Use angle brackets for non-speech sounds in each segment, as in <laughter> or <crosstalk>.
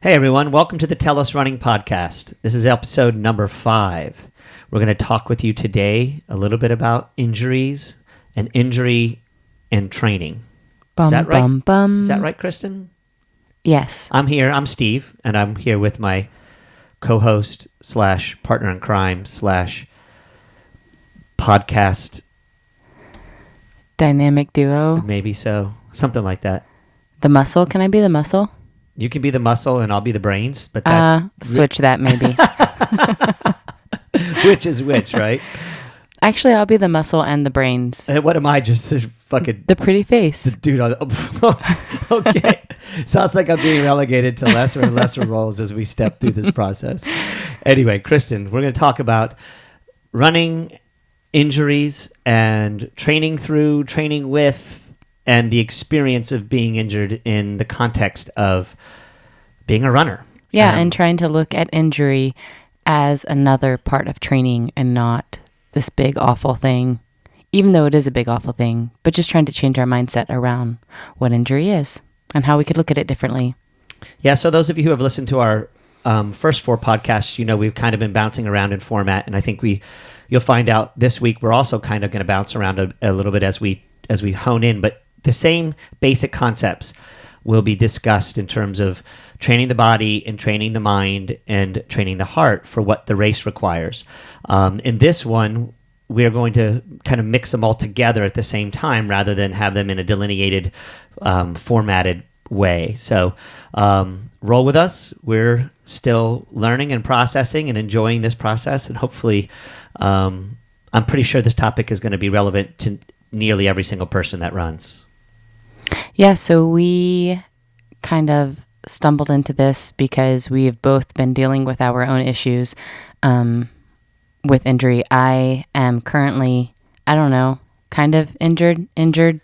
Hey everyone, welcome to the Tell Us Running podcast. This is episode number five. We're going to talk with you today a little bit about injuries and injury and training. Bum, that right? bum, bum. Is that right, Kristen? Yes. I'm here. I'm Steve, and I'm here with my co-host slash partner in crime slash podcast, Dynamic duo. maybe so, something like that. The muscle. Can I be the muscle? You can be the muscle, and I'll be the brains. But that, Uh, switch that maybe. <laughs> which is which, right? Actually, I'll be the muscle and the brains. Uh, what am I? Just a fucking The pretty face. dude on <laughs> okay sounds like i'm being relegated to lesser and lesser roles as we step through this process anyway kristen we're going to talk about running injuries and training through training with and the experience of being injured in the context of being a runner Yeah, Um, and trying to look at injury as another part of training and not this big awful thing. Even though it is a big awful thing, but just trying to change our mindset around what injury is and how we could look at it differently. Yeah, so those of you who have listened to our um, first four podcasts, you know we've kind of been bouncing around in format, and I think we you'll find out this week we're also kind of going to bounce around a, a little bit as we as we hone in, but the same basic concepts will be discussed in terms of training the body and training the mind and training the heart for what the race requires. Um, in this one, we're going to kind of mix them all together at the same time rather than have them in a delineated, um, formatted way. So um, roll with us. We're still learning and processing and enjoying this process, and hopefully, um, I'm pretty sure this topic is going to be relevant to nearly every single person that runs. Yeah, so we kind of stumbled into this because we have both been dealing with our own issues um, with injury. I am currently, I don't know, kind of injured, injured.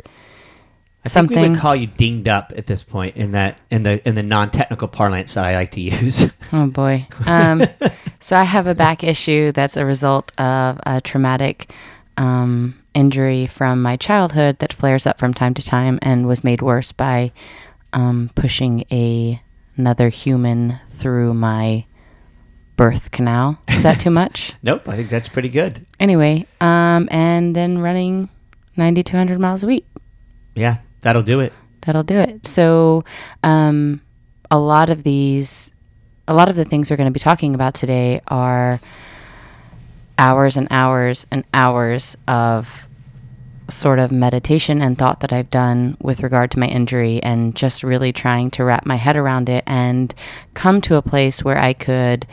I think we Something. would call you dinged up at this point in that in the in the non-technical parlance that I like to use. <laughs> Oh boy. Um, so I have a back issue that's a result of a traumatic um, injury from my childhood that flares up from time to time and was made worse by um, pushing a another human through my birth canal. Is that too much? <laughs> nope, I think that's pretty good. Anyway, um, and then running 90 to 100 miles a week. Yeah, that'll do it. That'll do it. So, um, a lot of these, a lot of the things we're going to be talking about today are hours and hours and hours of sort of meditation and thought that I've done with regard to my injury and just really trying to wrap my head around it and come to a place where I could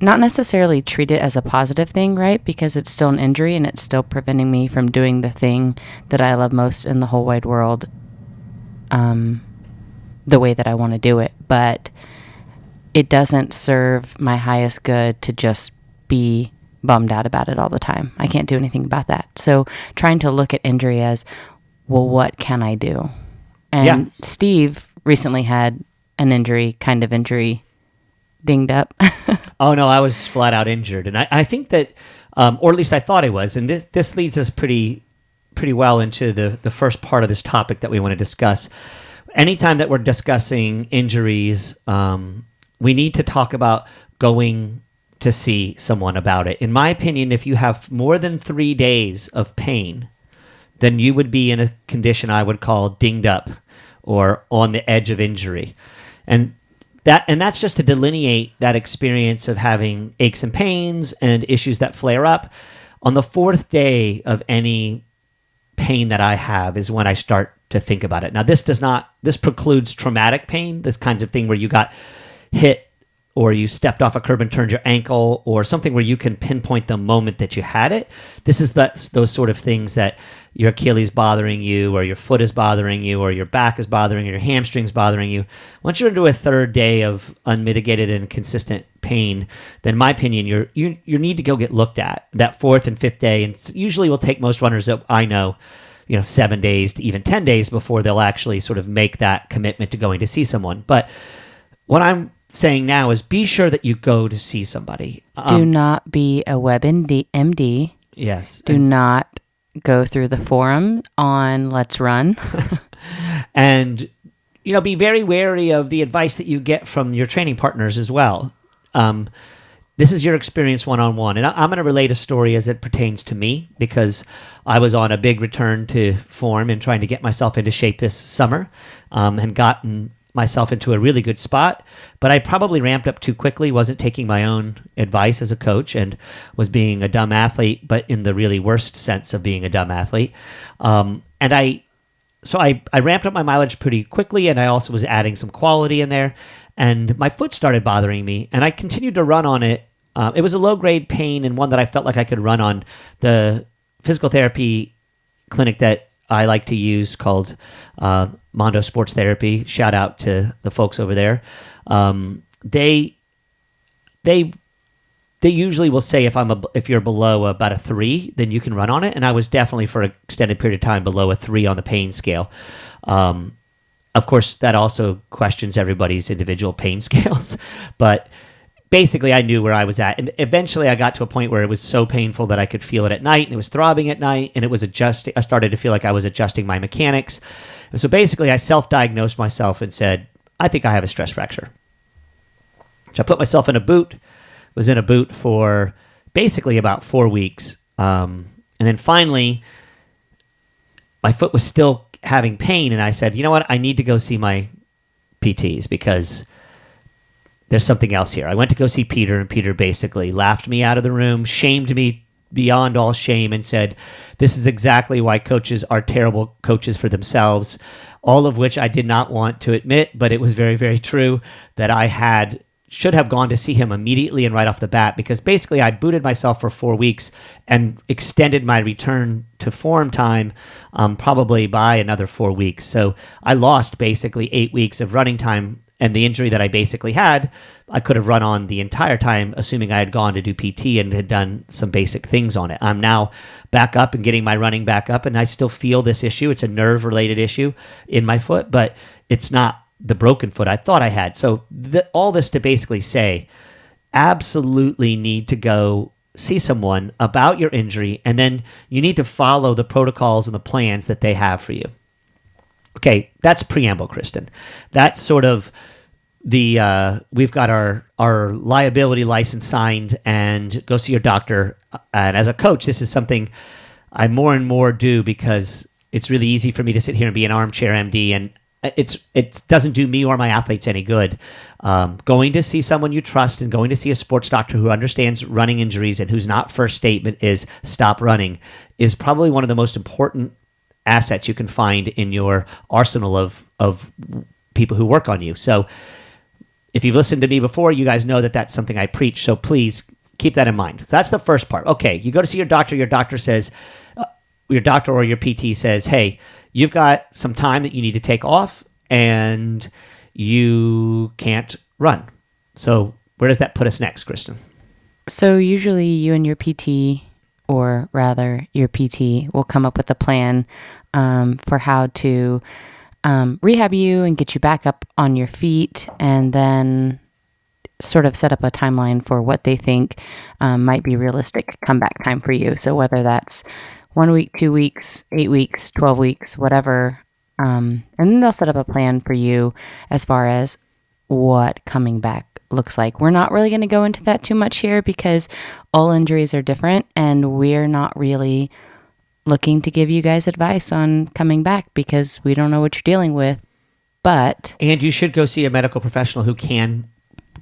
not necessarily treat it as a positive thing, right? Because it's still an injury and it's still preventing me from doing the thing that I love most in the whole wide world um, the way that I want to do it. But it doesn't serve my highest good to just be bummed out about it all the time. I can't do anything about that. So trying to look at injury as, well, what can I do? And Yeah. Steve recently had an injury, kind of injury, dinged up. <laughs> Oh no, I was flat out injured, and I, I think that, um, or at least I thought I was, and this this leads us pretty pretty well into the the first part of this topic that we want to discuss. Anytime that we're discussing injuries, um, we need to talk about going to see someone about it. In my opinion, if you have more than three days of pain, then you would be in a condition I would call dinged up or on the edge of injury. And that and that's just to delineate that experience of having aches and pains and issues that flare up. On the fourth day of any pain that I have is when I start to think about it. Now this does not this precludes traumatic pain, this kind of thing where you got hit or you stepped off a curb and turned your ankle or something where you can pinpoint the moment that you had it. This is that those sort of things that your Achilles bothering you or your foot is bothering you or your back is bothering you, or your hamstrings bothering you. Once you're into a third day of unmitigated and consistent pain, then my opinion, you're, you you need to go get looked at. That fourth and fifth day, and usually will take most runners that I know, you know, seven days to even ten days before they'll actually sort of make that commitment to going to see someone. But what I'm saying now is be sure that you go to see somebody. do Um, not be a WebMD. MD. yes. Do not go through the forum on Let's Run. <laughs> and you know, be very wary of the advice that you get from your training partners as well. Um, this is your experience one on one. And I, am going to relate a story as it pertains to me because I was on a big return to form and trying to get myself into shape this summer um, and gotten myself into a really good spot. But I probably ramped up too quickly, wasn't taking my own advice as a coach, and was being a dumb athlete, but in the really worst sense of being a dumb athlete. Um, and I so I, I ramped up my mileage pretty quickly and I also was adding some quality in there. And my foot started bothering me and I continued to run on it. Uh, it was a low grade pain and one that I felt like I could run on the physical therapy clinic that I like to use called uh, Mondo Sports Therapy. Shout out to the folks over there. Um, they they they usually will say if I'm a, if you're below about a three, then you can run on it. And I was definitely for an extended period of time below a three on the pain scale. Um, of course, that also questions everybody's individual pain <laughs> scales, but basically I knew where I was at. And eventually I got to a point where it was so painful that I could feel it at night and it was throbbing at night and it was adjusting. I started to feel like I was adjusting my mechanics. And so basically I self-diagnosed myself and said, I think I have a stress fracture. So I put myself in a boot was in a boot for basically about four weeks. Um, and then finally, my foot was still having pain. And I said, you know what? I need to go see my PTs because there's something else here. I went to go see Peter, and Peter basically laughed me out of the room, shamed me beyond all shame, and said, This is exactly why coaches are terrible coaches for themselves. All of which I did not want to admit, but it was very, very true that I had should have gone to see him immediately and right off the bat because basically I booted myself for four weeks and extended my return to form time um, probably by another four weeks. So I lost basically eight weeks of running time. And the injury that I basically had, I could have run on the entire time, assuming I had gone to do PT and had done some basic things on it. I'm now back up and getting my running back up, and I still feel this issue. It's a nerve related issue in my foot, but it's not the broken foot I thought I had. So all this to basically say, absolutely need to go see someone about your injury, and then you need to follow the protocols and the plans that they have for you. Okay, that's preamble, Kristen. That's sort of the uh, we've got our our liability license signed and go see your doctor. And as a coach, this is something I more and more do because it's really easy for me to sit here and be an armchair MD and it's it doesn't do me or my athletes any good. Um, going to see someone you trust and going to see a sports doctor who understands running injuries and whose not first statement is stop running is probably one of the most important assets you can find in your arsenal of of people who work on you. So if you've listened to me before, you guys know that that's something I preach. So please keep that in mind. So that's the first part. Okay, you go to see your doctor. Your doctor says, uh, your doctor or your PT says, hey you've got some time that you need to take off and you can't run. So, where does that put us next, Kristen? So, usually you and your PT, or rather your PT, will come up with a plan um, for how to um, rehab you and get you back up on your feet and then sort of set up a timeline for what they think um, might be realistic comeback time for you. So, whether that's one week, two weeks, eight weeks, 12 weeks, whatever. Um, and then they'll set up a plan for you as far as what coming back looks like. We're not really going to go into that too much here because all injuries are different and we're not really looking to give you guys advice on coming back because we don't know what you're dealing with. But and you should go see a medical professional who can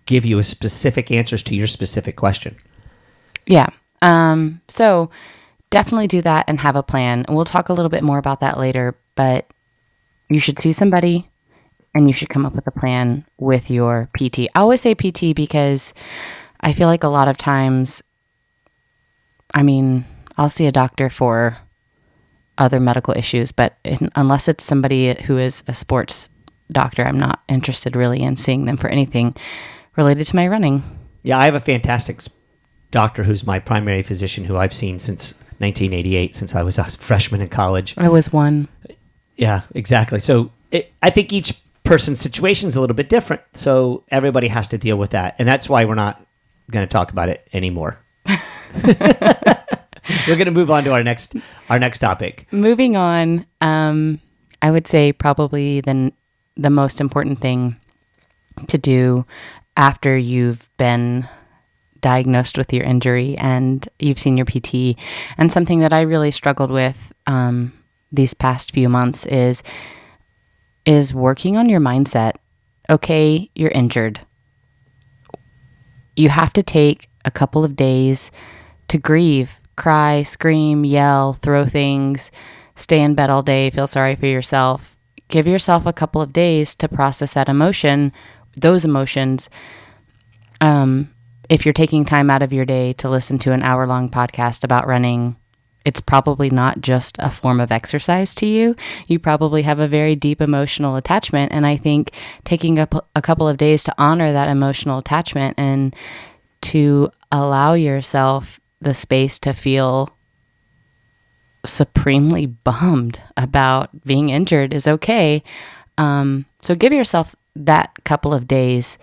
give you a specific answers to your specific question. Yeah. Um so definitely do that and have a plan. And we'll talk a little bit more about that later, but you should see somebody and you should come up with a plan with your PT. I always say PT because I feel like a lot of times, I mean, I'll see a doctor for other medical issues, but unless it's somebody who is a sports doctor, I'm not interested really in seeing them for anything related to my running. Yeah, I have a fantastic doctor who's my primary physician who I've seen since 1988 since I was a freshman in college. I was one. Yeah, exactly. So it, I think each person's situation is a little bit different. So everybody has to deal with that. And that's why we're not going to talk about it anymore. <laughs> <laughs> <laughs> we're going to move on to our next our next topic. Moving on, um, I would say probably the the most important thing to do after you've been diagnosed with your injury and you've seen your PT. And something that I really struggled with um, these past few months is is working on your mindset. Okay, you're injured. You have to take a couple of days to grieve, cry, scream, yell, throw things, stay in bed all day, feel sorry for yourself. Give yourself a couple of days to process that emotion, those emotions. Um, if you're taking time out of your day to listen to an hour long podcast about running, it's probably not just a form of exercise to you. You probably have a very deep emotional attachment. And I think taking a, a couple of days to honor that emotional attachment and to allow yourself the space to feel supremely bummed about being injured is okay. Um, so give yourself that couple of days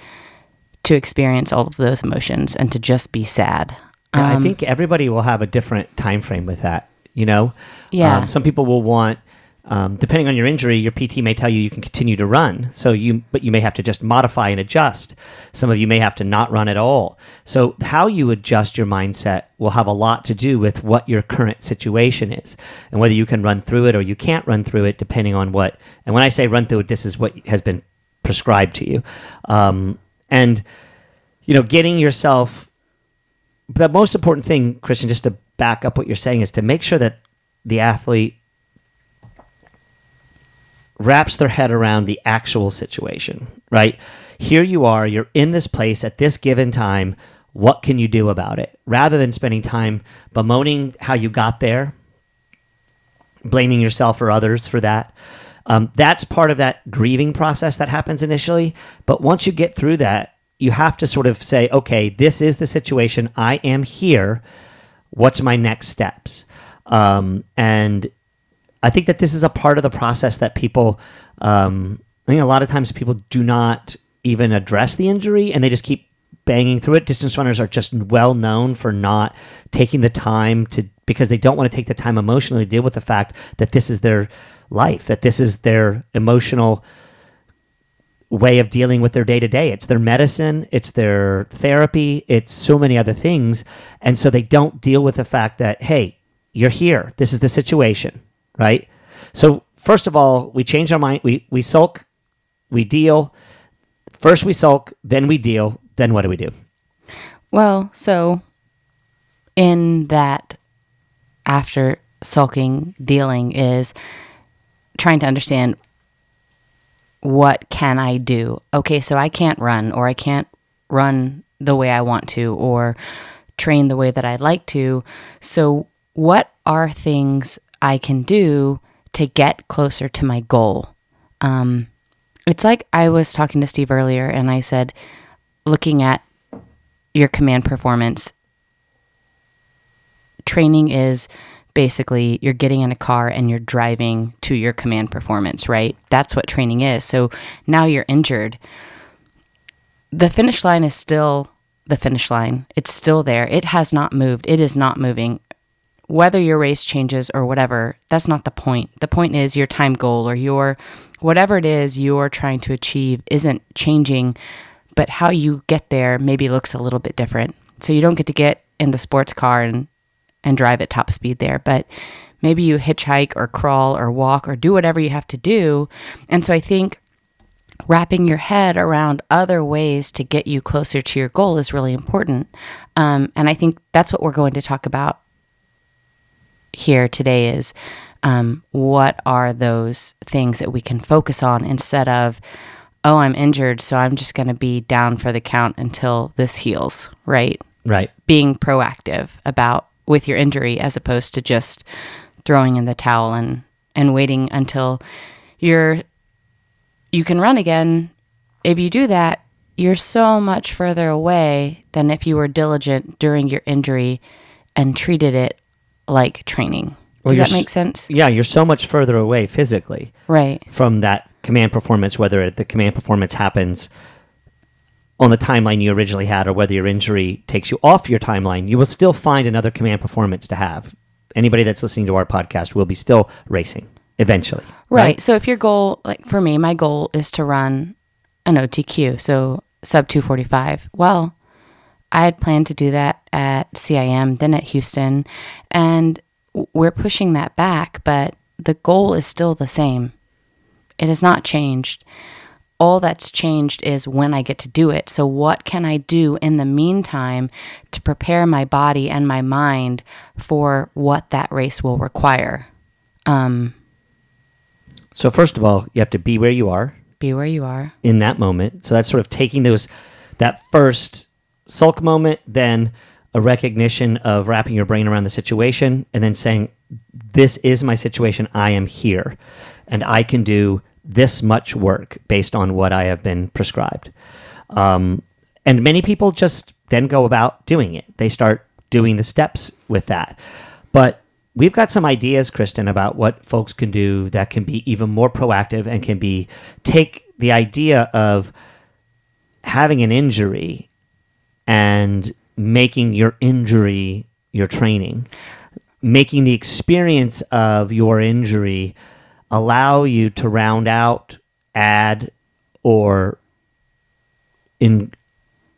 to experience all of those emotions and to just be sad. Yeah, I Um, think everybody will have a different time frame with that. You know, Yeah. Um, some people will want, um, depending on your injury, your PT may tell you you can continue to run. So you, but you may have to just modify and adjust. Some of you may have to not run at all. So how you adjust your mindset will have a lot to do with what your current situation is and whether you can run through it or you can't run through it, depending on what. And when I say run through it, this is what has been prescribed to you. Um, and you know, getting yourself the most important thing, Kristen, just to back up what you're saying, is to make sure that the athlete wraps their head around the actual situation, right? Here you are, you're in this place at this given time. What can you do about it? Rather than spending time bemoaning how you got there, blaming yourself or others for that. Um, that's part of that grieving process that happens initially. But once you get through that, you have to sort of say, okay, this is the situation. I am here. What's my next steps? Um, and I think that this is a part of the process that people, um, I think a lot of times people do not even address the injury and they just keep banging through it. Distance runners are just well known for not taking the time to, because they don't want to take the time emotionally to deal with the fact that this is their life, that this is their emotional way of dealing with their day to day. It's their medicine, it's their therapy, it's so many other things. And so they don't deal with the fact that, hey, you're here. This is the situation, right? So, first of all, we change our mind. We, we sulk, we deal. First, we sulk, then we deal. Then, what do we do? Well, so in that after sulking dealing is trying to understand what can I do? Okay, so I can't run or I can't run the way I want to or train the way that I'd like to. So what are things I can do to get closer to my goal? Um, it's like I was talking to Steve earlier and I said, looking at your command performance, training is basically you're getting in a car and you're driving to your command performance, right? That's what training is. So now you're injured. The finish line is still the finish line. It's still there. It has not moved. It is not moving. Whether your race changes or whatever, that's not the point. The point is your time goal or your whatever it is you're trying to achieve isn't changing, but how you get there maybe looks a little bit different. So you don't get to get in the sports car and and drive at top speed there, but maybe you hitchhike or crawl or walk or do whatever you have to do. And so I think wrapping your head around other ways to get you closer to your goal is really important. Um, and I think that's what we're going to talk about here today is um, what are those things that we can focus on instead of, oh, I'm injured, so I'm just going to be down for the count until this heals, right? Right. Being proactive about with your injury as opposed to just throwing in the towel and and waiting until you're you can run again. If you do that, you're so much further away than if you were diligent during your injury and treated it like training. Well, Does that make sense? Yeah, you're so much further away physically Right. from that command performance, whether the command performance happens on the timeline you originally had or whether your injury takes you off your timeline, you will still find another command performance to have. Anybody that's listening to our podcast will be still racing. eventually. Right. So if your goal, like for me, my goal is to run an OTQ, so sub 245. Well, I had planned to do that at CIM, then at Houston, and we're pushing that back, but the goal is still the same. It has not changed. All that's changed is when I get to do it. So, what can I do in the meantime to prepare my body and my mind for what that race will require? Um, So first of all, you have to be where you are be where you are. in that moment. So that's sort of taking those that first sulk moment, then a recognition of wrapping your brain around the situation, and then saying, "This is my situation. I am here, and I can do this much work based on what I have been prescribed." Um, and many people just then go about doing it. They start doing the steps with that, but we've got some ideas, Kristen, about what folks can do that can be even more proactive and can be take the idea of having an injury and making your injury your training, making the experience of your injury allow you to round out, add, or in,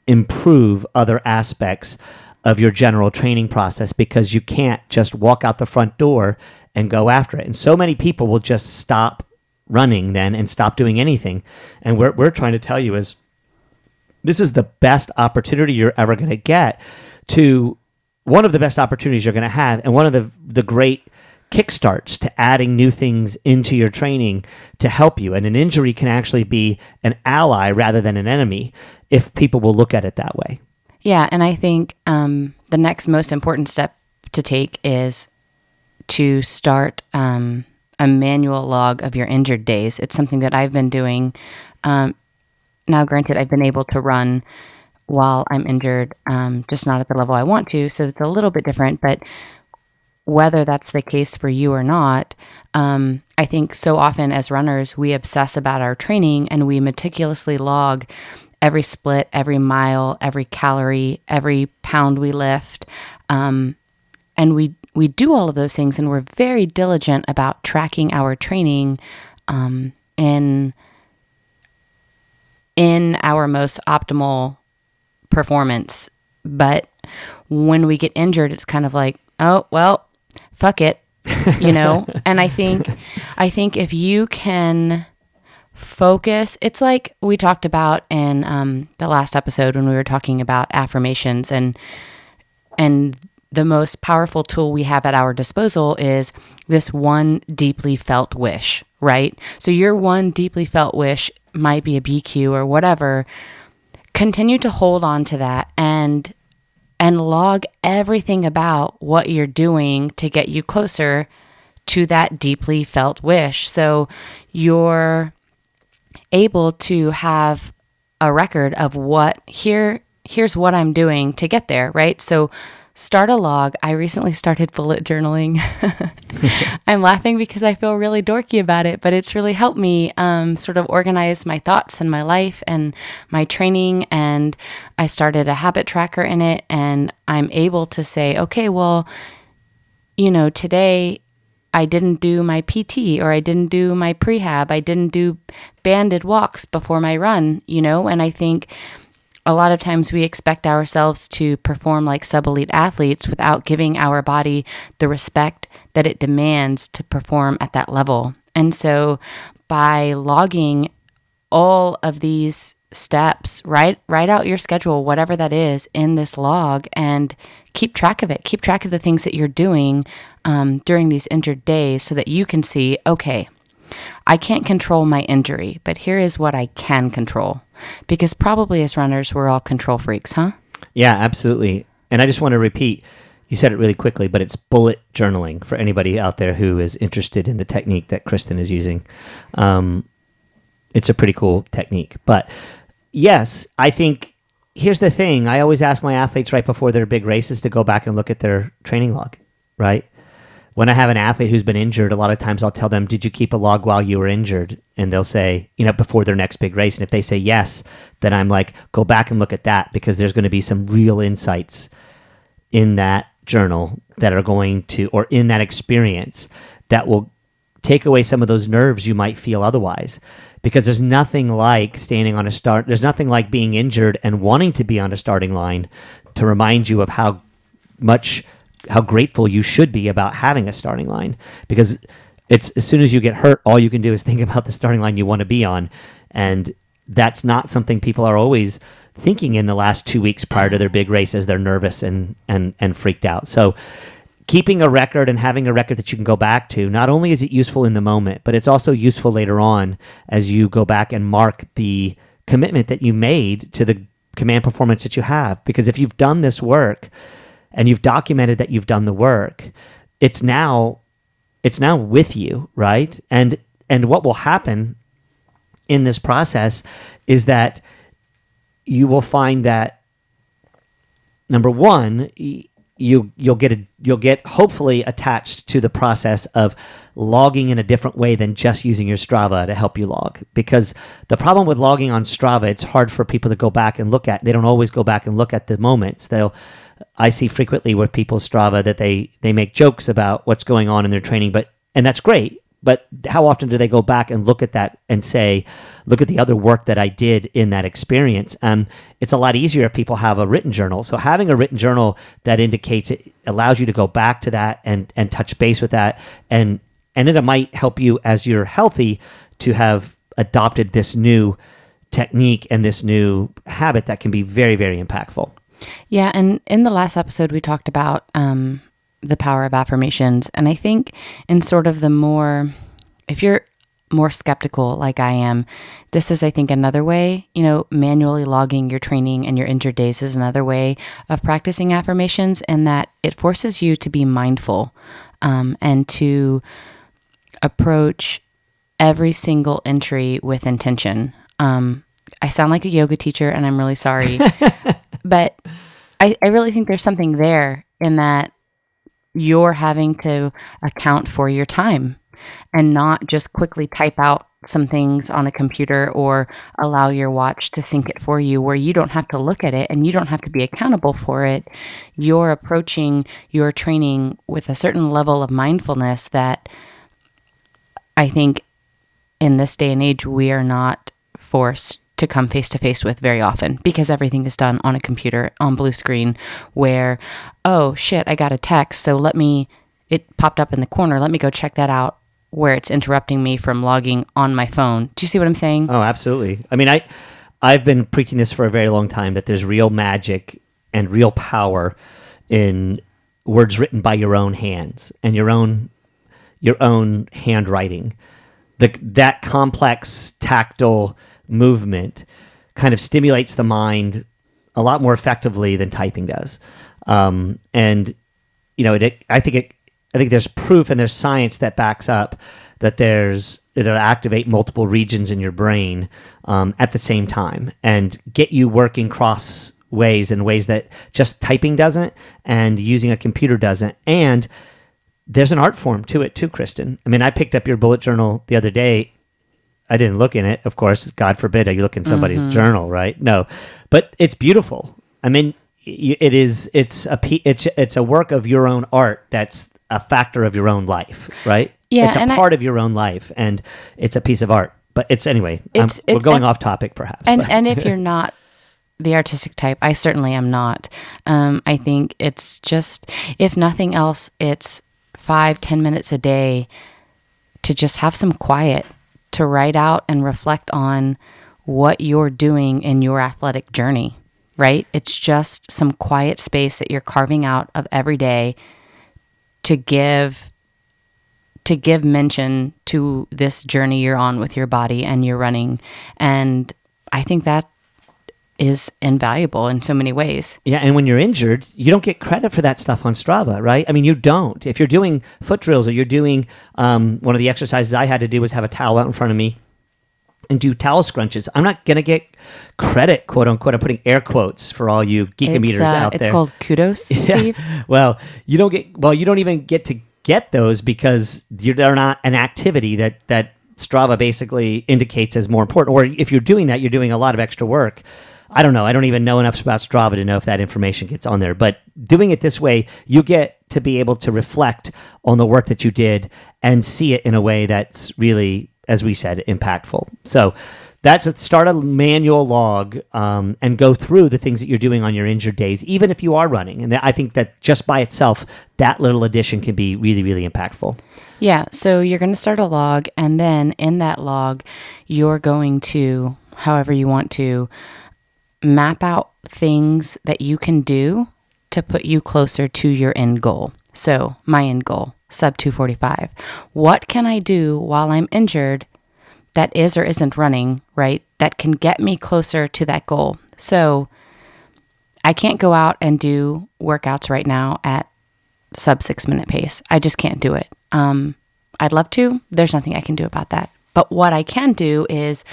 improve other aspects of your general training process because you can't just walk out the front door and go after it. And so many people will just stop running then and stop doing anything. And what we're trying to tell you is this is the best opportunity you're ever going to get to one of the best opportunities you're going to have and one of the the great kickstarts to adding new things into your training to help you and an injury can actually be an ally rather than an enemy if people will look at it that way Yeah, and I think um, the next most important step to take is to start um, a manual log of your injured days. It's something that I've been doing. Um, now, granted, I've been able to run while I'm injured, um, just not at the level I want to, so it's a little bit different. But whether that's the case for you or not, um, I think so often as runners, we obsess about our training and we meticulously log every split, every mile, every calorie, every pound we lift. Um, and we, we do all of those things and we're very diligent about tracking our training um, in, in our most optimal performance. But when we get injured, it's kind of like, oh, well, fuck it, you know? <laughs> and I think, I think if you can focus, it's like we talked about in um, the last episode when we were talking about affirmations and, and the most powerful tool we have at our disposal is this one deeply felt wish, right? So your one deeply felt wish might be a BQ or whatever. Continue to hold on to that and and log everything about what you're doing to get you closer to that deeply felt wish. So you're able to have a record of what here here's what I'm doing to get there, right? So start a log. I recently started bullet journaling. <laughs> I'm laughing because I feel really dorky about it, but it's really helped me um, sort of organize my thoughts and my life and my training. And I started a habit tracker in it, and I'm able to say, okay, well, you know, today I didn't do my PT or I didn't do my prehab. I didn't do banded walks before my run, you know, and I think a lot of times we expect ourselves to perform like sub elite athletes without giving our body the respect that it demands to perform at that level. And so by logging all of these steps, write write out your schedule, whatever that is, in this log and keep track of it. Keep track of the things that you're doing um, during these injured days so that you can see, okay, I can't control my injury, but here is what I can control. Because probably as runners, we're all control freaks, huh? Yeah, absolutely. And I just want to repeat you said it really quickly, but it's bullet journaling for anybody out there who is interested in the technique that Kristen is using. Um, it's a pretty cool technique. But yes, I think here's the thing I always ask my athletes right before their big races to go back and look at their training log, right? When I have an athlete who's been injured, a lot of times I'll tell them, Did you keep a log while you were injured? And they'll say, you know, before their next big race. And if they say yes, then I'm like, Go back and look at that because there's going to be some real insights in that journal that are going to, or in that experience that will take away some of those nerves you might feel otherwise. Because there's nothing like standing on a start. There's nothing like being injured and wanting to be on a starting line to remind you of how much how grateful you should be about having a starting line. Because it's as soon as you get hurt all you can do is <laughs> think about the starting line you want to be on. And that's not something people are always thinking in the last two weeks prior to their big race as they're nervous and and and freaked out. So keeping a record and having a record that you can go back to not only is it useful in the moment but it's also useful later on as you go back and mark the commitment that you made to the command performance that you have. Because if you've done this work and you've documented that you've done the work it's now it's now with you right? And and what will happen in this process is that you will find that number one you you'll get a, you'll get hopefully attached to the process of logging in a different way than just using your Strava to help you log. Because the problem with logging on Strava it's hard for people to go back and look at. They don't always go back and look at the moments. They'll I see frequently with people's Strava that they they make jokes about what's going on in their training but and that's great but how often do they go back and look at that and say, look at the other work that I did in that experience? Um, it's a lot easier if people have a written journal. So having a written journal that indicates it allows you to go back to that and and touch base with that, and and it might help you as you're healthy to have adopted this new technique and this new habit that can be very very impactful. Yeah, and in the last episode we talked about um, the power of affirmations. And I think in sort of the more, if you're more skeptical like I am, this is, I think, another way. You know, manually logging your training and your injured days is another way of practicing affirmations, and that it forces you to be mindful um, and to approach every single entry with intention. Um, I sound like a yoga teacher, and I'm really sorry, <laughs> but I, I really think there's something there in that you're having to account for your time and not just quickly type out some things on a computer or allow your watch to sync it for you where you don't have to look at it and you don't have to be accountable for it. You're approaching your training with a certain level of mindfulness that I think in this day and age we are not forced to come face to face with very often because everything is done on a computer on blue screen where oh shit i got a text so let me it popped up in the corner let me go check that out where it's interrupting me from logging on my phone. Do you see what i'm saying? Oh absolutely. I mean i i've been preaching this for a very long time that there's real magic and real power in words written by your own hands and your own your own handwriting. The that complex tactile movement kind of stimulates the mind a lot more effectively than typing does. Um, and you know, it, I think it, I think there's proof and there's science that backs up that there's it'll activate multiple regions in your brain um, at the same time and get you working cross ways in ways that just typing doesn't and using a computer doesn't. And there's an art form to it too, Kristen. I mean, I picked up your bullet journal the other day I didn't look in it, of course. God forbid you look in somebody's mm-hmm. journal, right? No, but it's beautiful. I mean, it is. It's a it's it's a work of your own art. That's a factor of your own life, right? Yeah, it's a part I, of your own life, and it's a piece of art. But it's anyway. It's, it's we're going and, off topic, perhaps. And and if <laughs> you're not the artistic type, I certainly am not. Um, I think it's just, if nothing else, it's five ten minutes a day to just have some quiet to write out and reflect on what you're doing in your athletic journey, right? It's just some quiet space that you're carving out of every day to give to give mention to this journey you're on with your body and your running. And I think that is invaluable in so many ways. Yeah, and when you're injured, you don't get credit for that stuff on Strava, right? I mean, you don't. If you're doing foot drills or you're doing um, one of the exercises I had to do was have a towel out in front of me and do towel scrunches. I'm not going to get credit, quote unquote. I'm putting air quotes for all you geekometers uh, out it's there. It's called kudos, <laughs> Steve. Yeah. Well, you don't get. Well, you don't even get to get those because they're not an activity that that Strava basically indicates as more important. Or if you're doing that, you're doing a lot of extra work. I don't know. I don't even know enough about Strava to know if that information gets on there. But doing it this way, you get to be able to reflect on the work that you did and see it in a way that's really, as we said, impactful. So that's a, start a manual log um, and go through the things that you're doing on your injured days, even if you are running. And I think that just by itself, that little addition can be really, really impactful. Yeah. So you're going to start a log, and then in that log, you're going to, however you want to, map out things that you can do to put you closer to your end goal. So, my end goal, sub 245. What can I do while I'm injured that is or isn't running, right? That can get me closer to that goal. So, I can't go out and do workouts right now at sub six minute pace. I just can't do it. Um, I'd love to. There's nothing I can do about that. But what I can do is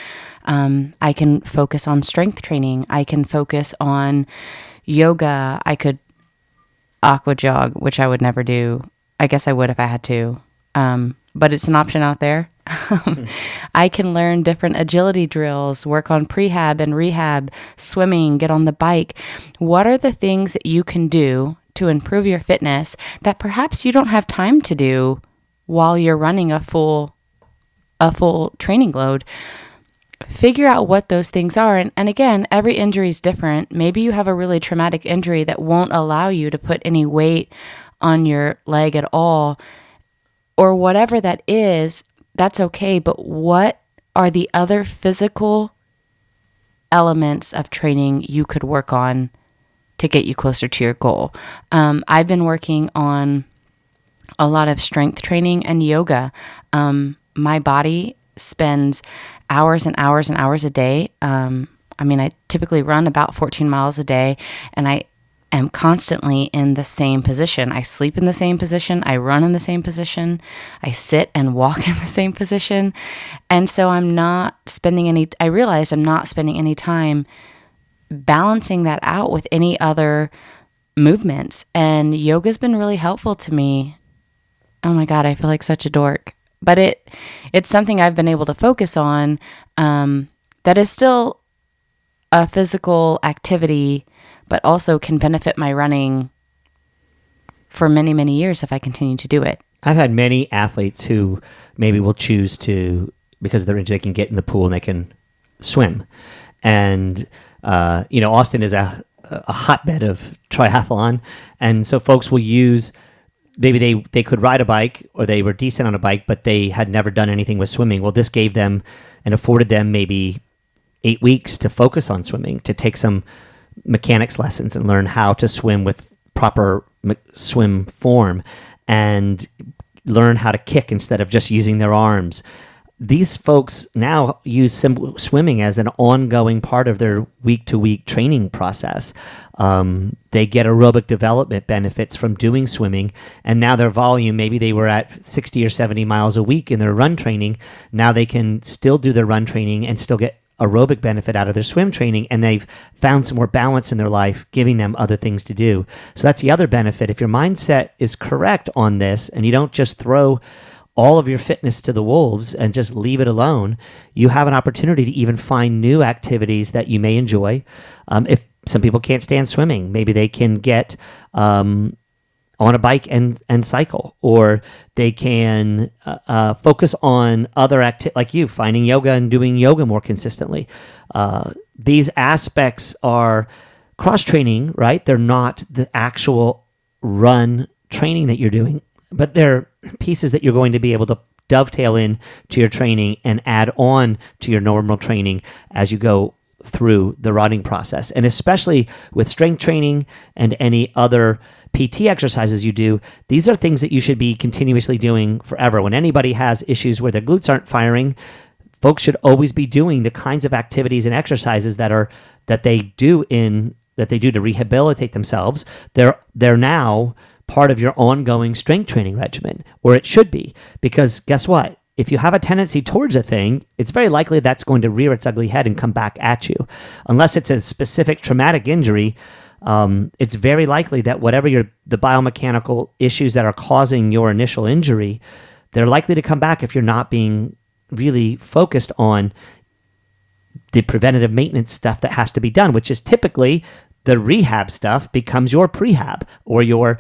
um, I can focus on strength training. I can focus on yoga. I could aqua jog, which I would never do. I guess I would if I had to. Um, but it's an option out there. <laughs> I can learn different agility drills, work on prehab and rehab, swimming, get on the bike. What are the things that you can do to improve your fitness that perhaps you don't have time to do while you're running a full a full training load? Figure out what those things are. And, and again, every injury is different. Maybe you have a really traumatic injury that won't allow you to put any weight on your leg at all, or whatever that is that's okay. But what are the other physical elements of training you could work on to get you closer to your goal? Um, I've been working on a lot of strength training and yoga. Um, my body spends hours and hours and hours a day. Um, I mean, I typically run about 14 miles a day, and I am constantly in the same position. I sleep in the same position, I run in the same position, I sit and <laughs> walk in the same position. And so I'm not spending any, I realized I'm not spending any time balancing that out with any other movements. And yoga's been really helpful to me. Oh my God, I feel like such a dork. But it it's something I've been able to focus on um, that is still a physical activity but also can benefit my running for many, many years if I continue to do it. I've had many athletes who maybe will choose to, because they're they can get in the pool and they can swim. And, uh, you know, Austin is a, a hotbed of triathlon. And so folks will use maybe they they could ride a bike or they were decent on a bike but they had never done anything with swimming well this gave them and afforded them maybe eight weeks to focus on swimming to take some mechanics lessons and learn how to swim with proper swim form and learn how to kick instead of just using their arms. These folks now use sim- swimming as an ongoing part of their week to week training process. Um, they get aerobic development benefits from doing swimming, and now their volume maybe they were at 60 or 70 miles a week in their run training. Now they can still do their run training and still get aerobic benefit out of their swim training and they've found some more balance in their life, giving them other things to do. So that's the other benefit. If your mindset is correct on this and you don't just throw all of your fitness to the wolves and just leave it alone, you have an opportunity to even find new activities that you may enjoy. Um, if some people can't stand swimming, maybe they can get um, on a bike and and cycle, or they can uh, uh, focus on other acti- like you finding yoga and doing yoga more consistently. Uh, these aspects are cross training, right? They're not the actual run training that you're doing, but they're pieces that you're going to be able to dovetail in to your training and add on to your normal training as you go through the running process. And especially with strength training and any other PT exercises you do, these are things that you should be continuously doing forever. When anybody has issues where their glutes aren't firing, folks should always be doing the kinds of activities and exercises that are that they do in that they do to rehabilitate themselves. They're they're now part of your ongoing strength training regimen, or it should be. Because guess what? if you have a tendency towards a thing, it's very likely that's going to rear its ugly head and come back at you. Unless it's a specific traumatic injury, um, it's very likely that whatever your the biomechanical issues that are causing your initial injury, they're likely to come back if you're not being really focused on the preventative maintenance stuff that has to be done, which is typically the rehab stuff becomes your prehab or your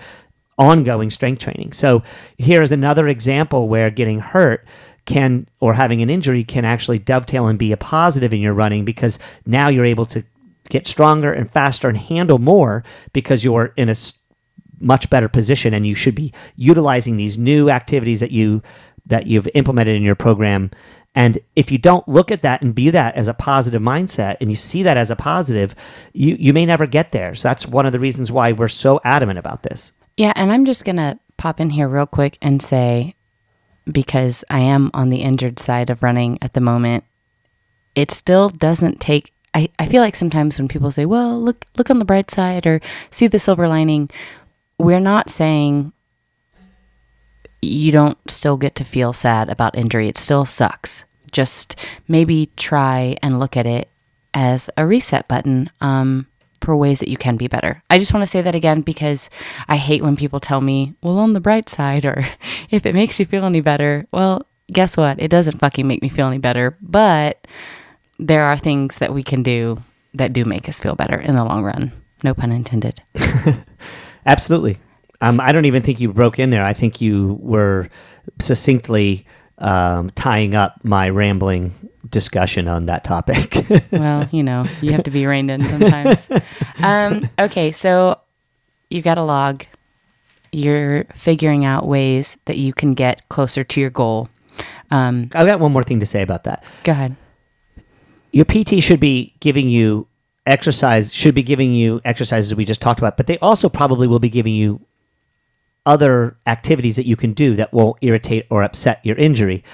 ongoing strength training. So here is another example where getting hurt can or having an injury can actually dovetail and be a positive in your running because now you're able to get stronger and faster and handle more because you're in a much better position and you should be utilizing these new activities that you that you've implemented in your program and if you don't look at that and view that as a positive mindset and you see that as a positive, you, you may never get there. So that's one of the reasons why we're so adamant about this. Yeah. And I'm just going to pop in here real quick and say, because I am on the injured side of running at the moment, it still doesn't take. I, I feel like sometimes when people say, well, look, look on the bright side or see the silver lining, we're not saying you don't still get to feel sad about injury. It still sucks. Just maybe try and look at it as a reset button um, for ways that you can be better. I just want to say that again because I hate when people tell me, well, on the bright side, or <laughs> if it makes you feel any better. Well, guess what? It doesn't fucking make me feel any better, but there are things that we can do that do make us feel better in the long run. No pun intended. <laughs> Absolutely. Um, I don't even think you broke in there. I think you were succinctly um, tying up my rambling discussion on that topic. <laughs> well, you know, you have to be reined in sometimes. um, okay, so you've got a log. You're figuring out ways that you can get closer to your goal. Um, I've got one more thing to say about that. Go ahead. Your PT should be giving you exercise, should be giving you exercises we just talked about, but they also probably will be giving you other activities that you can do that won't irritate or upset your injury.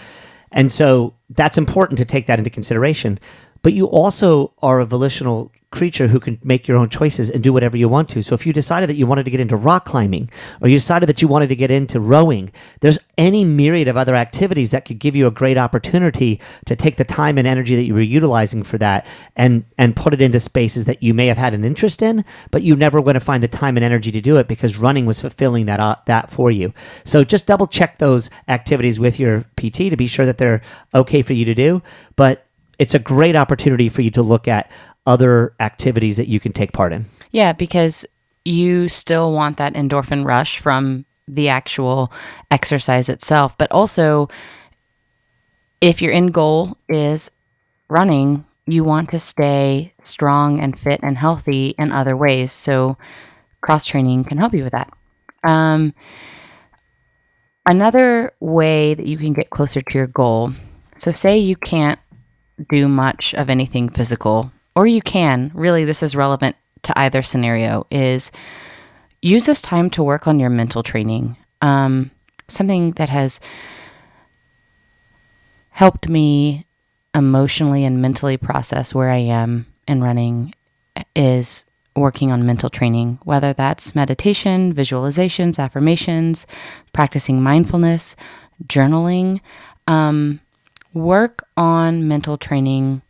And so that's important to take that into consideration. But you also are a volitional creature who can make your own choices and do whatever you want to. So if you decided that you wanted to get into rock climbing or you decided that you wanted to get into rowing, there's any myriad of other activities that could give you a great opportunity to take the time and energy that you were utilizing for that and and put it into spaces that you may have had an interest in, but you never going to find the time and energy to do it because running was fulfilling that uh, that for you. So just double check those activities with your PT to be sure that they're okay for you to do, but it's a great opportunity for you to look at other activities that you can take part in. Yeah, because you still want that endorphin rush from the actual exercise itself, but also if your end goal is running, you want to stay strong and fit and healthy in other ways. So cross training can help you with that. Um, another way that you can get closer to your goal. So, say you can't do much of anything physical, or you can, really, this is relevant to either scenario, is use this time to work on your mental training. Um, something that has helped me emotionally and mentally process where I am in running is working on mental training, whether that's meditation, visualizations, affirmations, practicing mindfulness, journaling. Um, work on mental training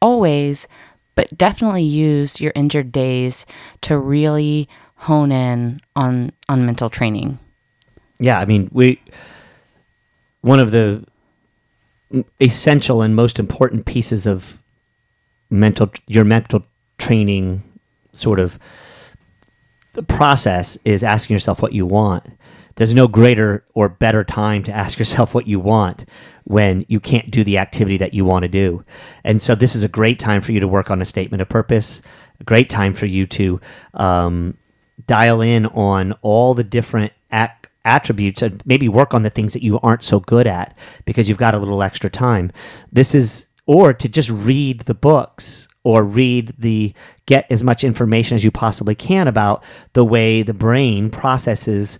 always, but definitely use your injured days to really hone in on on mental training. Yeah, I mean, we one of the essential and most important pieces of mental your mental training sort of the process is asking yourself what you want there's no greater or better time to ask yourself what you want when you can't do the activity that you want to do. And so this is a great time for you to work on a statement of purpose, a great time for you to um, dial in on all the different attributes and maybe work on the things that you aren't so good at because you've got a little extra time. This is, or to just read the books or read the get as much information as you possibly can about the way the brain processes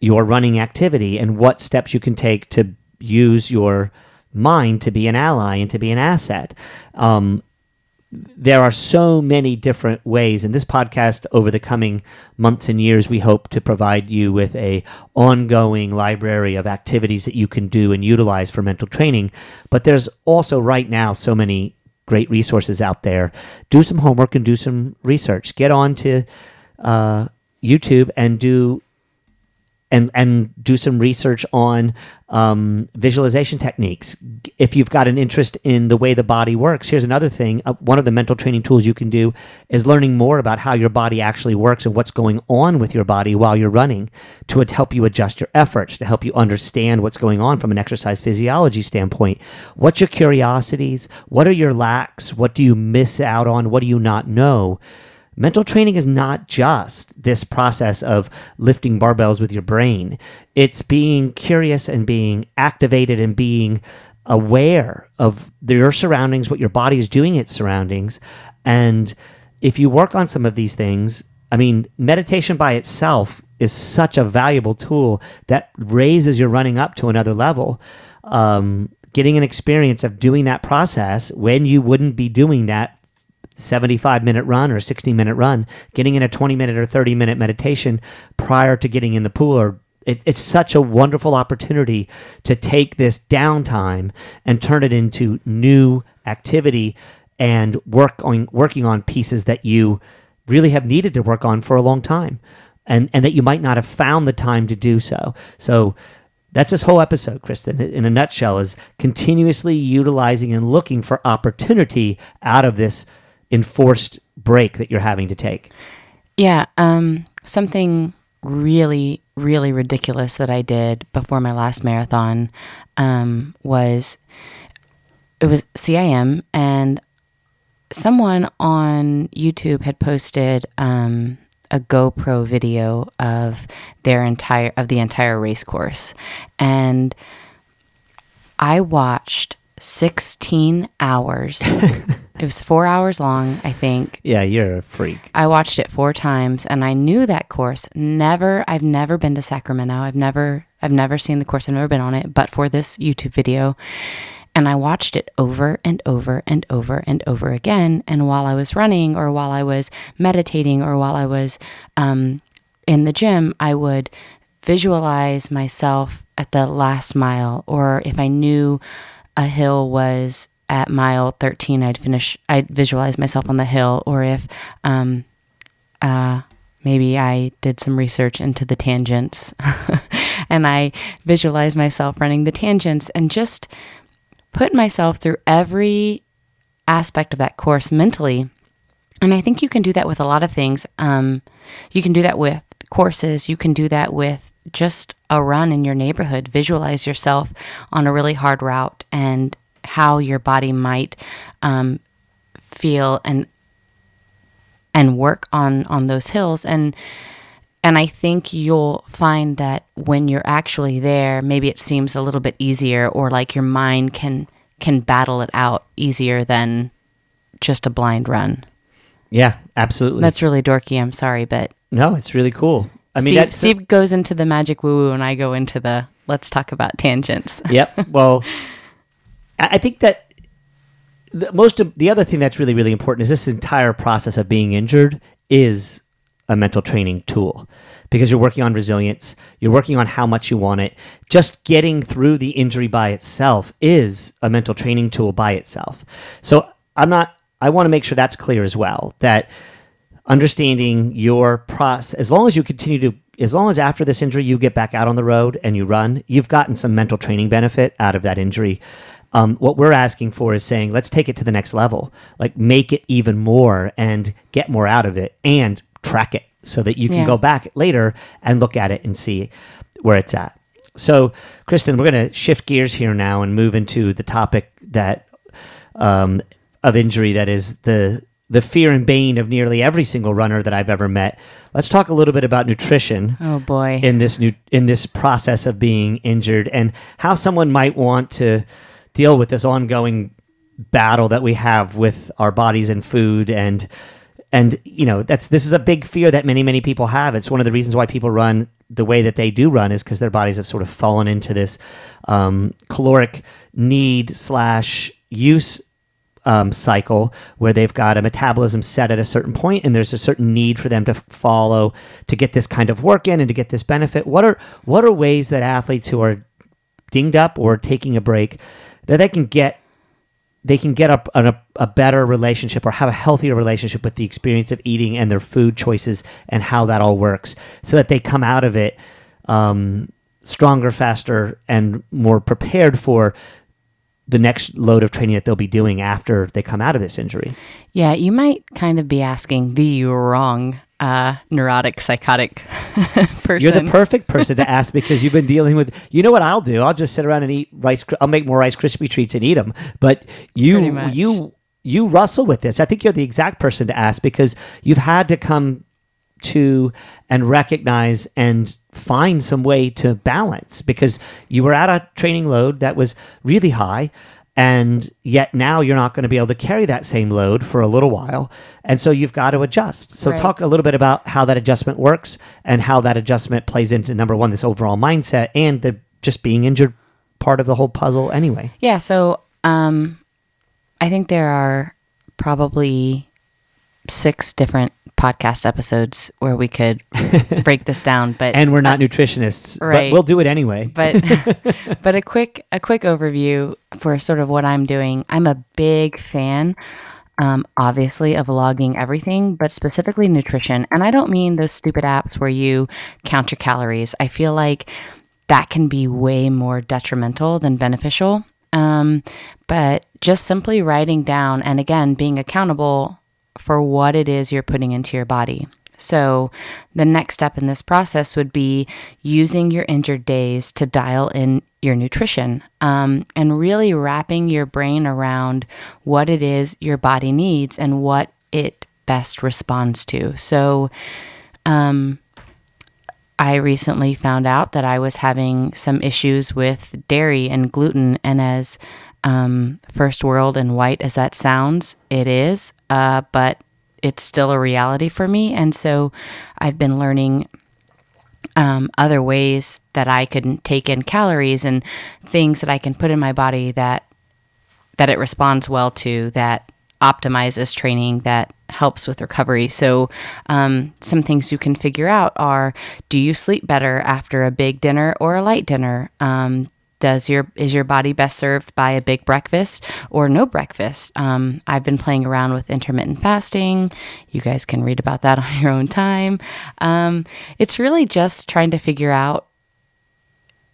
your running activity and what steps you can take to use your mind to be an ally and to be an asset. Um, there are so many different ways in this podcast over the coming months and years we hope to provide you with a ongoing library of activities that you can do and utilize for mental training. But there's also right now so many great resources out there. Do some homework and do some research. Get on to uh, youtube and do and and do some research on um, visualization techniques. If you've got an interest in the way the body works, here's another thing. Uh, one of the mental training tools you can do is learning more about how your body actually works and what's going on with your body while you're running to help you adjust your efforts, to help you understand what's going on from an exercise physiology standpoint. What's your curiosities? What are your lacks? What do you miss out on? What do you not know? Mental training is not just this process of lifting barbells with your brain. It's being curious and being activated and being aware of your surroundings, what your body is doing its surroundings. And if you work on some of these things, I mean, meditation by itself is such a valuable tool that raises your running up to another level. Um, getting an experience of doing that process when you wouldn't be doing that 75 minute run or 60 minute run, getting in a 20 minute or 30 minute meditation prior to getting in the pool or it, it's such a wonderful opportunity to take this downtime and turn it into new activity and work on working on pieces that you really have needed to work on for a long time and and that you might not have found the time to do so. So that's this whole episode, Kristen, in a nutshell, is continuously utilizing and looking for opportunity out of this enforced break that you're having to take. Yeah, um, something really, really ridiculous that I did before my last marathon um, was it was CIM, and someone on YouTube had posted um, a GoPro video of their entire of the entire race course, and I watched 16 hours. <laughs> it was four hours long, I think. Yeah, you're a freak. I watched it four times and I knew that course. Never, I've never been to Sacramento. I've never, I've never seen the course. I've never been on it, but for this YouTube video. And I watched it over and over and over and over again. And while I was running or while I was meditating or while I was um, in the gym, I would visualize myself at the last mile. Or if I knew a hill was at mile 13, I'd finish, I'd visualize myself on the hill. Or if, um, uh, maybe I did some research into the tangents <laughs> and I visualized myself running the tangents and just put myself through every aspect of that course mentally. And I think you can do that with a lot of things. Um, you can do that with courses, you can do that with just a run in your neighborhood. Visualize yourself on a really hard route and how your body might um, feel and and work on on those hills and and I think you'll find that when you're actually there, maybe it seems a little bit easier or like your mind can can battle it out easier than just a blind run. Yeah, absolutely. That's really dorky. I'm sorry, but no, it's really cool. I mean, Steve, Steve goes into the magic woo woo, and I go into the let's talk about tangents. <laughs> yep. Well, I think that the, most of the other thing that's really really important is this entire process of being injured is a mental training tool because you're working on resilience, you're working on how much you want it. Just getting through the injury by itself is a mental training tool by itself. So I'm not. I want to make sure that's clear as well. That understanding your process, as long as you continue to, as long as after this injury you get back out on the road and you run, you've gotten some mental training benefit out of that injury. Um, what we're asking for is saying, let's take it to the next level, like make it even more and get more out of it and track it so that you can yeah. go back later and look at it and see where it's at. So, Kristen, we're going to shift gears here now and move into the topic that um, of injury that is the the fear and bane of nearly every single runner that I've ever met. Let's talk a little bit about nutrition. Oh boy. In this new in this process of being injured and how someone might want to deal with this ongoing battle that we have with our bodies and food and and you know that's this is a big fear that many many people have it's one of the reasons why people run the way that they do run is because their bodies have sort of fallen into this um, caloric need slash use um, cycle where they've got a metabolism set at a certain point and there's a certain need for them to follow to get this kind of work in and to get this benefit. What are what are ways that athletes who are dinged up or taking a break that they can get they can get a, a, a, better relationship or have a healthier relationship with the experience of eating and their food choices and how that all works so that they come out of it um, stronger, faster, and more prepared for the next load of training that they'll be doing after they come out of this injury. Yeah, you might kind of be asking the wrong uh, neurotic, psychotic person. <laughs> You're the perfect person to <laughs> ask because you've been dealing with. You know what I'll do? I'll just sit around and eat rice. I'll make more Rice Krispie treats and eat them. But you, you, you wrestle with this. I think you're the exact person to ask because you've had to come to and recognize and find some way to balance because you were at a training load that was really high and yet now you're not going to be able to carry that same load for a little while. And so you've got to adjust. So Right. talk a little bit about how that adjustment works and how that adjustment plays into number one this overall mindset and the just being injured part of the whole puzzle anyway. Yeah, so um, I think there are probably six different podcast episodes where we could <laughs> break this down, but and we're not nutritionists right. but we'll do it anyway but <laughs> <laughs> but a quick a quick overview for sort of what I'm doing. I'm a big fan, um, obviously, of logging everything, but specifically nutrition. And I don't mean those stupid apps where you count your calories. I feel like that can be way more detrimental than beneficial. Um, but just simply writing down and again being accountable for what it is you're putting into your body. So, the next step in this process would be using your injured days to dial in your nutrition um, and really wrapping your brain around what it is your body needs and what it best responds to. So, um, I recently found out that I was having some issues with dairy and gluten, and as um, first world and white as that sounds, it is, uh, but it's still a reality for me. And so I've been learning um, other ways that I can take in calories and things that I can put in my body that that it responds well to that optimizes training that helps with recovery so um, some things you can figure out are do you sleep better after a big dinner or a light dinner um, does your is your body best served by a big breakfast or no breakfast um, i've been playing around with intermittent fasting you guys can read about that <laughs> on your own time um, it's really just trying to figure out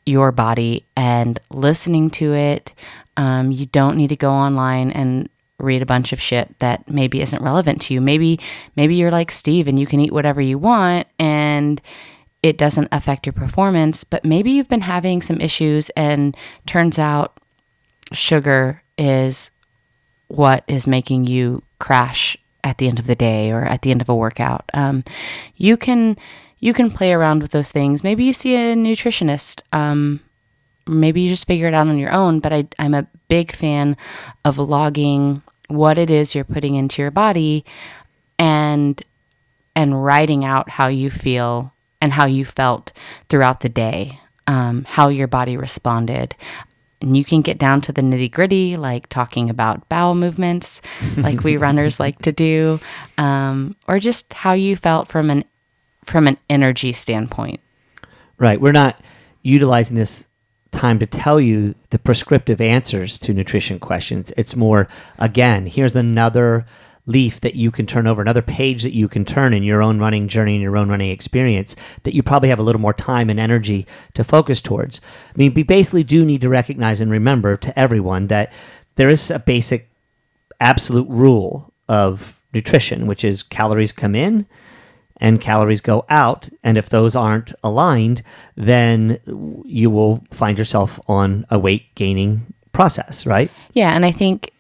your body and listening to it. Um, you don't need to go online and read a bunch of shit that maybe isn't relevant to you. Maybe maybe you're like Steve and you can eat whatever you want and it doesn't affect your performance, but maybe you've been having some issues and turns out sugar is what is making you crash at the end of the day or at the end of a workout. Um, you can you can play around with those things. Maybe you see a nutritionist. Um, maybe you just figure it out on your own. But I, I'm a big fan of logging what it is you're putting into your body, and and writing out how you feel and how you felt throughout the day, um, how your body responded. And you can get down to the nitty gritty, like talking about bowel movements, like we runners like to do, um, or just how you felt from an from an energy standpoint. Right. We're not utilizing this time to tell you the prescriptive answers to nutrition questions. It's more, again, here's another leaf that you can turn over, another page that you can turn in your own running journey and your own running experience that you probably have a little more time and energy to focus towards. I mean, we basically do need to recognize and remember to everyone that there is a basic absolute rule of nutrition, which is calories come in and calories go out. And if those aren't aligned, then you will find yourself on a weight gaining process, right? Yeah, and I think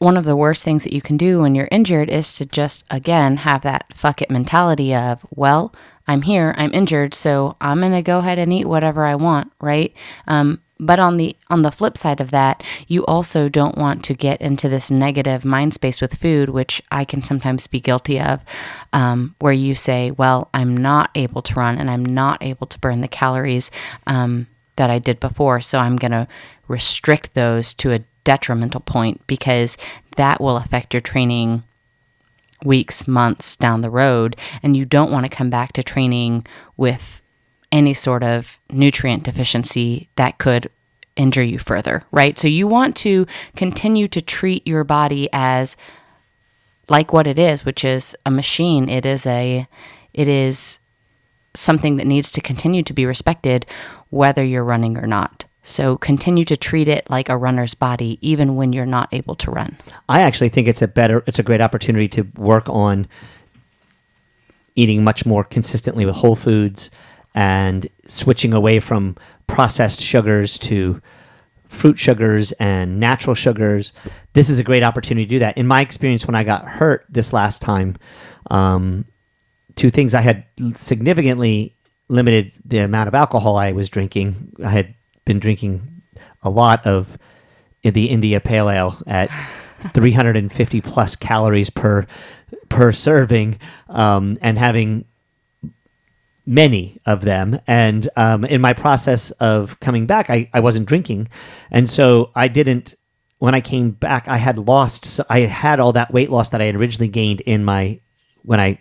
one of the worst things that you can do when you're injured is to just again have that fuck it mentality of, well, I'm here, I'm injured, so I'm gonna go ahead and eat whatever I want, right? Um, but on the on the flip side of that, you also don't want to get into this negative mind space with food, which I can sometimes be guilty of, um, where you say, "Well, I'm not able to run, and I'm not able to burn the calories um, that I did before, so I'm going to restrict those to a detrimental point because that will affect your training weeks, months down the road, and you don't want to come back to training with any sort of nutrient deficiency that could injure you further, right? So you want to continue to treat your body as like what it is, which is a machine. It is a it is something that needs to continue to be respected whether you're running or not. So continue to treat it like a runner's body even when you're not able to run. I actually think it's a better, it's a great opportunity to work on eating much more consistently with whole foods and switching away from processed sugars to fruit sugars and natural sugars. This is a great opportunity to do that. In my experience, when I got hurt this last time, um, two things I had significantly limited the amount of alcohol I was drinking. I had been drinking a lot of the India Pale Ale at <laughs> 350 plus calories per per serving, um, and having many of them. And um, in my process of coming back, I, I wasn't drinking, and so I didn't. When I came back, I had lost. So I had all that weight loss that I had originally gained in my when I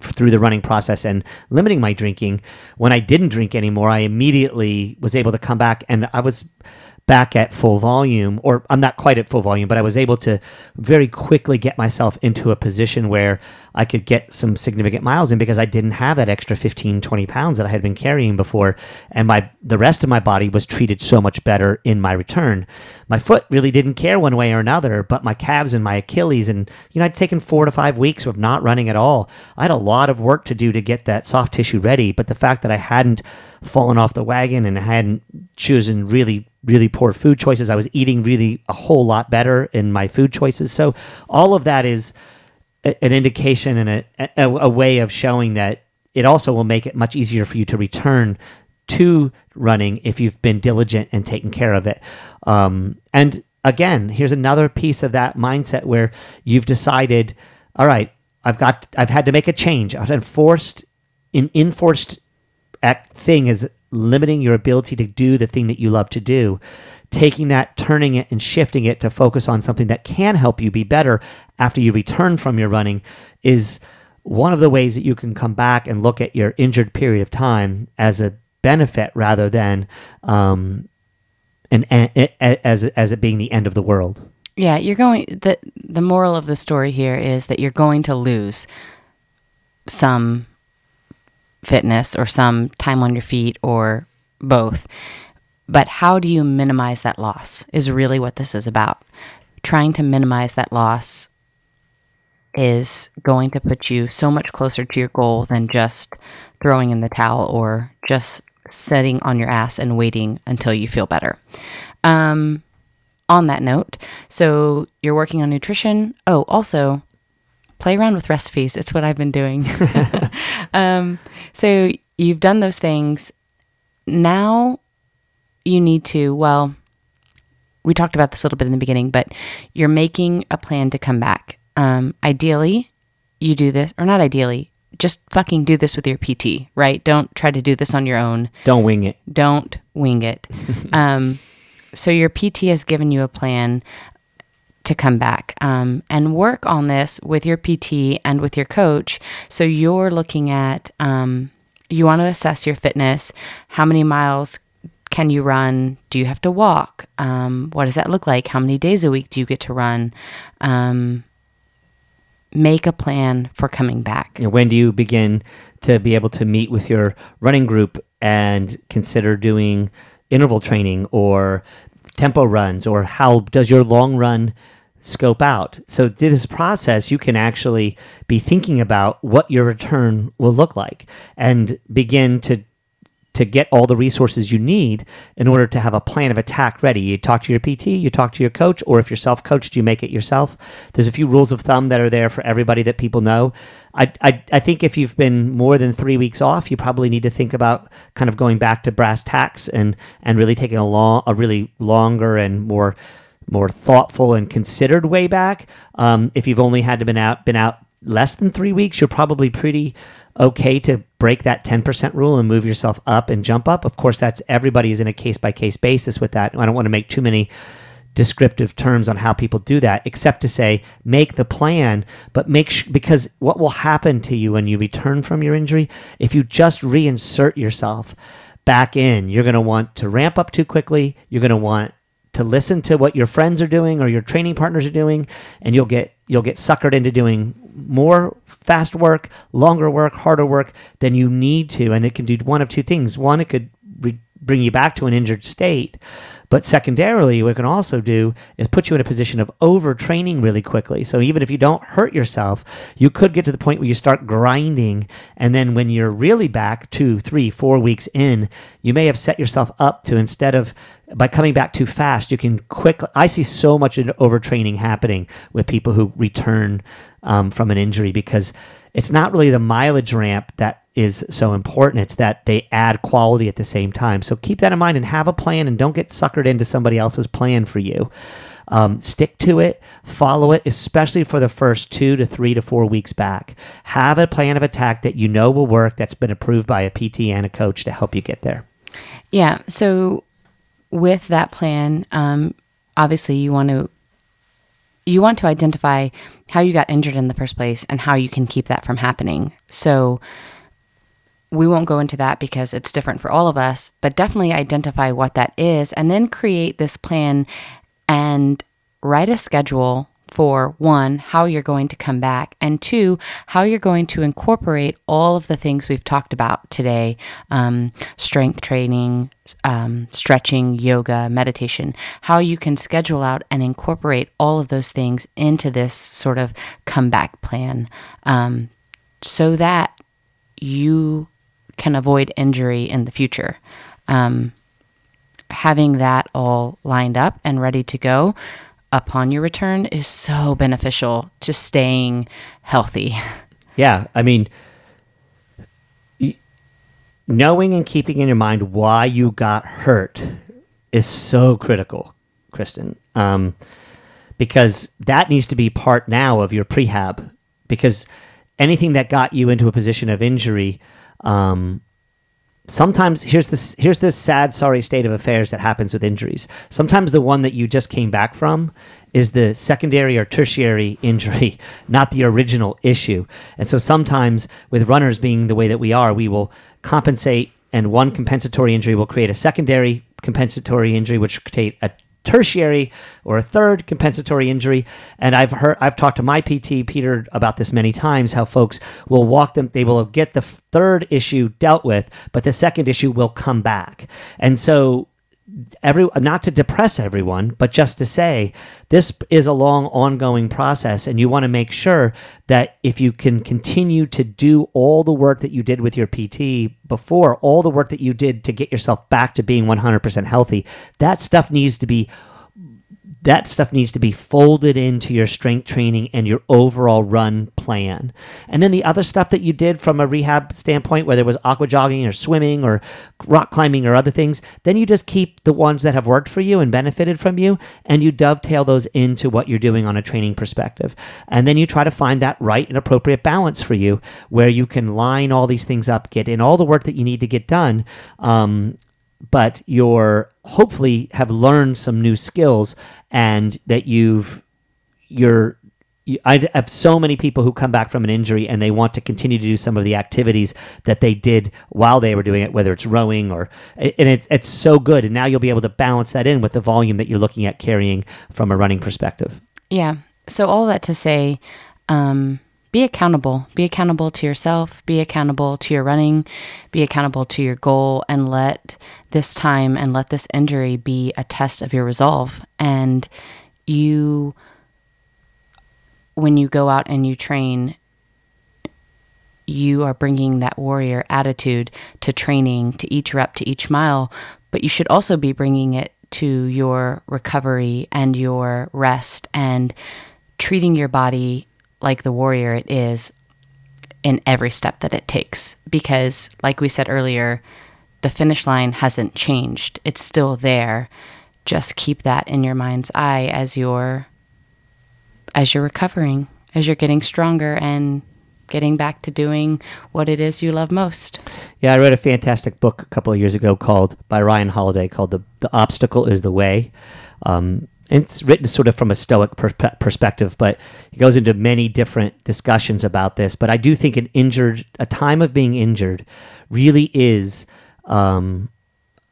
through the running process and limiting my drinking. When I didn't drink anymore, I immediately was able to come back, and I was back at full volume, or I'm not quite at full volume, but I was able to very quickly get myself into a position where I could get some significant miles in because I didn't have that extra 15, 20 pounds that I had been carrying before. And my the rest of my body was treated so much better in my return. My foot really didn't care one way or another, but my calves and my Achilles, and you know, I'd taken four to five weeks of not running at all. I had a lot of work to do to get that soft tissue ready, but the fact that I hadn't fallen off the wagon and I hadn't chosen really really poor food choices. I was eating really a whole lot better in my food choices. So all of that is a, an indication and a, a, a way of showing that it also will make it much easier for you to return to running if you've been diligent and taken care of it. Um, and again, here's another piece of that mindset where you've decided, all right, I've got, I've had to make a change. I've enforced, an enforced act thing is limiting your ability to do the thing that you love to do, taking that, turning it, and shifting it to focus on something that can help you be better after you return from your running is one of the ways that you can come back and look at your injured period of time as a benefit rather than um, an, as as it being the end of the world. Yeah, you're going. the The moral of the story here is that you're going to lose some fitness or some time on your feet or both. But how do you minimize that loss is really what this is about. Trying to minimize that loss is going to put you so much closer to your goal than just throwing in the towel or just sitting on your ass and waiting until you feel better. Um, on that note, so you're working on nutrition. Oh, also, play around with recipes. It's what I've been doing. <laughs> <laughs> um, so you've done those things. Now you need to, well, we talked about this a little bit in the beginning, but you're making a plan to come back. Um, ideally, you do this, or not ideally, just fucking do this with your PT, right? Don't try to do this on your own. Don't wing it. Don't wing it. <laughs> um, so your PT has given you a plan to come back um, and work on this with your PT and with your coach. So you're looking at, um, you want to assess your fitness. How many miles can you run? Do you have to walk? Um, what does that look like? How many days a week do you get to run? Um, make a plan for coming back. When do you begin to be able to meet with your running group and consider doing interval training or tempo runs or how does your long run scope out. So through this process, you can actually be thinking about what your return will look like and begin to to get all the resources you need in order to have a plan of attack ready. You talk to your PT, you talk to your coach, or if you're self coached, you make it yourself. There's a few rules of thumb that are there for everybody that people know. I, I, I think if you've been more than three weeks off, you probably need to think about kind of going back to brass tacks and, and really taking a long, a really longer and more more thoughtful and considered way back. Um, if you've only had to been out been out less than three weeks, you're probably pretty okay to break that 10% rule and move yourself up and jump up. Of course, that's everybody's in a case by case basis with that. I don't want to make too many descriptive terms on how people do that, except to say make the plan, but make sh- because what will happen to you when you return from your injury if you just reinsert yourself back in, you're going to want to ramp up too quickly. You're going to want to listen to what your friends are doing or your training partners are doing, and you'll get you'll get suckered into doing more fast work, longer work, harder work than you need to, and it can do one of two things. One, it could re- bring you back to an injured state. But secondarily, what it can also do is put you in a position of overtraining really quickly. So even if you don't hurt yourself, you could get to the point where you start grinding. And then when you're really back two, three, four weeks in, you may have set yourself up to instead of by coming back too fast, you can quickly. I see so much overtraining happening with people who return um, from an injury because it's not really the mileage ramp that is so important. It's that they add quality at the same time. So keep that in mind and have a plan and don't get suckered into somebody else's plan for you. Um, stick to it, follow it, especially for the first two to three to four weeks back. Have a plan of attack that you know will work, that's been approved by a PT and a coach to help you get there. Yeah. So with that plan, um, obviously you want to you want to identify how you got injured in the first place and how you can keep that from happening. So we won't go into that because it's different for all of us, but definitely identify what that is and then create this plan and write a schedule for one, how you're going to come back, and two, how you're going to incorporate all of the things we've talked about today um, strength training, um, stretching, yoga, meditation, how you can schedule out and incorporate all of those things into this sort of comeback plan um, so that you can avoid injury in the future. Um, having that all lined up and ready to go upon your return is so beneficial to staying healthy. <laughs> Yeah, I mean, knowing and keeping in your mind why you got hurt is so critical, Kristen, um, because that needs to be part now of your prehab. Because anything that got you into a position of injury um, sometimes here's this here's this sad sorry state of affairs that happens with injuries. Sometimes the one that you just came back from is the secondary or tertiary <laughs> injury not the original issue. And so sometimes with runners being the way that we are we will compensate and one compensatory injury will create a secondary compensatory injury which create a tertiary or a third compensatory injury. And I've heard, I've talked to my PT Peter about this many times. How folks will walk them, they will get the third issue dealt with, but the second issue will come back. And so every not to depress everyone but just to say this is a long ongoing process and you want to make sure that if you can continue to do all the work that you did with your PT before all the work that you did to get yourself back to being 100% healthy that stuff needs to be that stuff needs to be folded into your strength training and your overall run plan. And then the other stuff that you did from a rehab standpoint, whether it was aqua jogging or swimming or rock climbing or other things, then you just keep the ones that have worked for you and benefited from you and you dovetail those into what you're doing on a training perspective. And then you try to find that right and appropriate balance for you where you can line all these things up, get in all the work that you need to get done, um, but you're hopefully have learned some new skills and that you've you're I have so many people who come back from an injury and they want to continue to do some of the activities that they did while they were doing it, whether it's rowing or, and it's, it's so good. And now you'll be able to balance that in with the volume that you're looking at carrying from a running perspective. Yeah. So, all that to say, um, be accountable. Be accountable to yourself, be accountable to your running, be accountable to your goal, and let this time and let this injury be a test of your resolve. And you, when you go out and you train, you are bringing that warrior attitude to training, to each rep, to each mile, but you should also be bringing it to your recovery and your rest and treating your body like the warrior it is in every step that it takes. Because, like we said earlier, the finish line hasn't changed, it's still there. Just keep that in your mind's eye as you're as you're recovering, as you're getting stronger and getting back to doing what it is you love most. Yeah, I read a fantastic book a couple of years ago called by Ryan Holiday called "The The Obstacle Is the Way." Um, it's written sort of from a stoic per- perspective, but it goes into many different discussions about this. But I do think an injured, a time of being injured, really is um,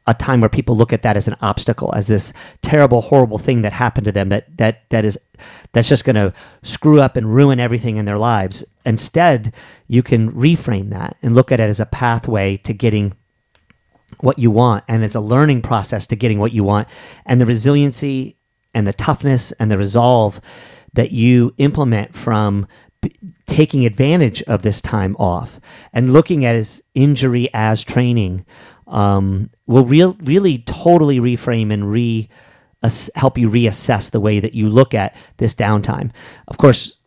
a time where people look at that as an obstacle, as this terrible, horrible thing that happened to them that that that is that's just going to screw up and ruin everything in their lives. Instead, you can reframe that and look at it as a pathway to getting what you want and it's a learning process to getting what you want and the resiliency and the toughness and the resolve that you implement from taking advantage of this time off and looking at his injury as training um, will real, really totally reframe and re help you reassess the way that you look at this downtime. Of course,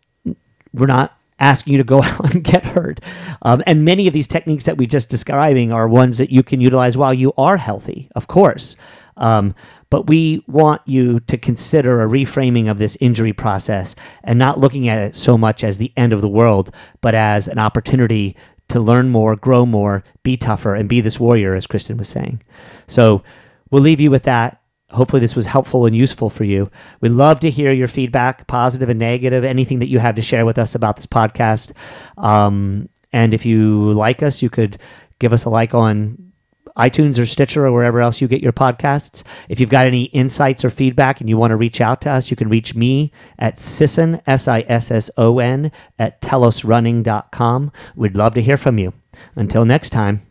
we're not asking you to go <laughs> out and get hurt. Um, and many of these techniques that we just describing are ones that you can utilize while you are healthy, of course. Um, but we want you to consider a reframing of this injury process and not looking at it so much as the end of the world, but as an opportunity to learn more, grow more, be tougher, and be this warrior, as Kristen was saying. So we'll leave you with that. Hopefully, this was helpful and useful for you. We'd love to hear your feedback, positive and negative, anything that you have to share with us about this podcast. Um, and if you like us, you could give us a like on iTunes or Stitcher or wherever else you get your podcasts. If you've got any insights or feedback and you want to reach out to us, you can reach me at Sisson, S I S S O N, at telosrunning.com. We'd love to hear from you. Until next time.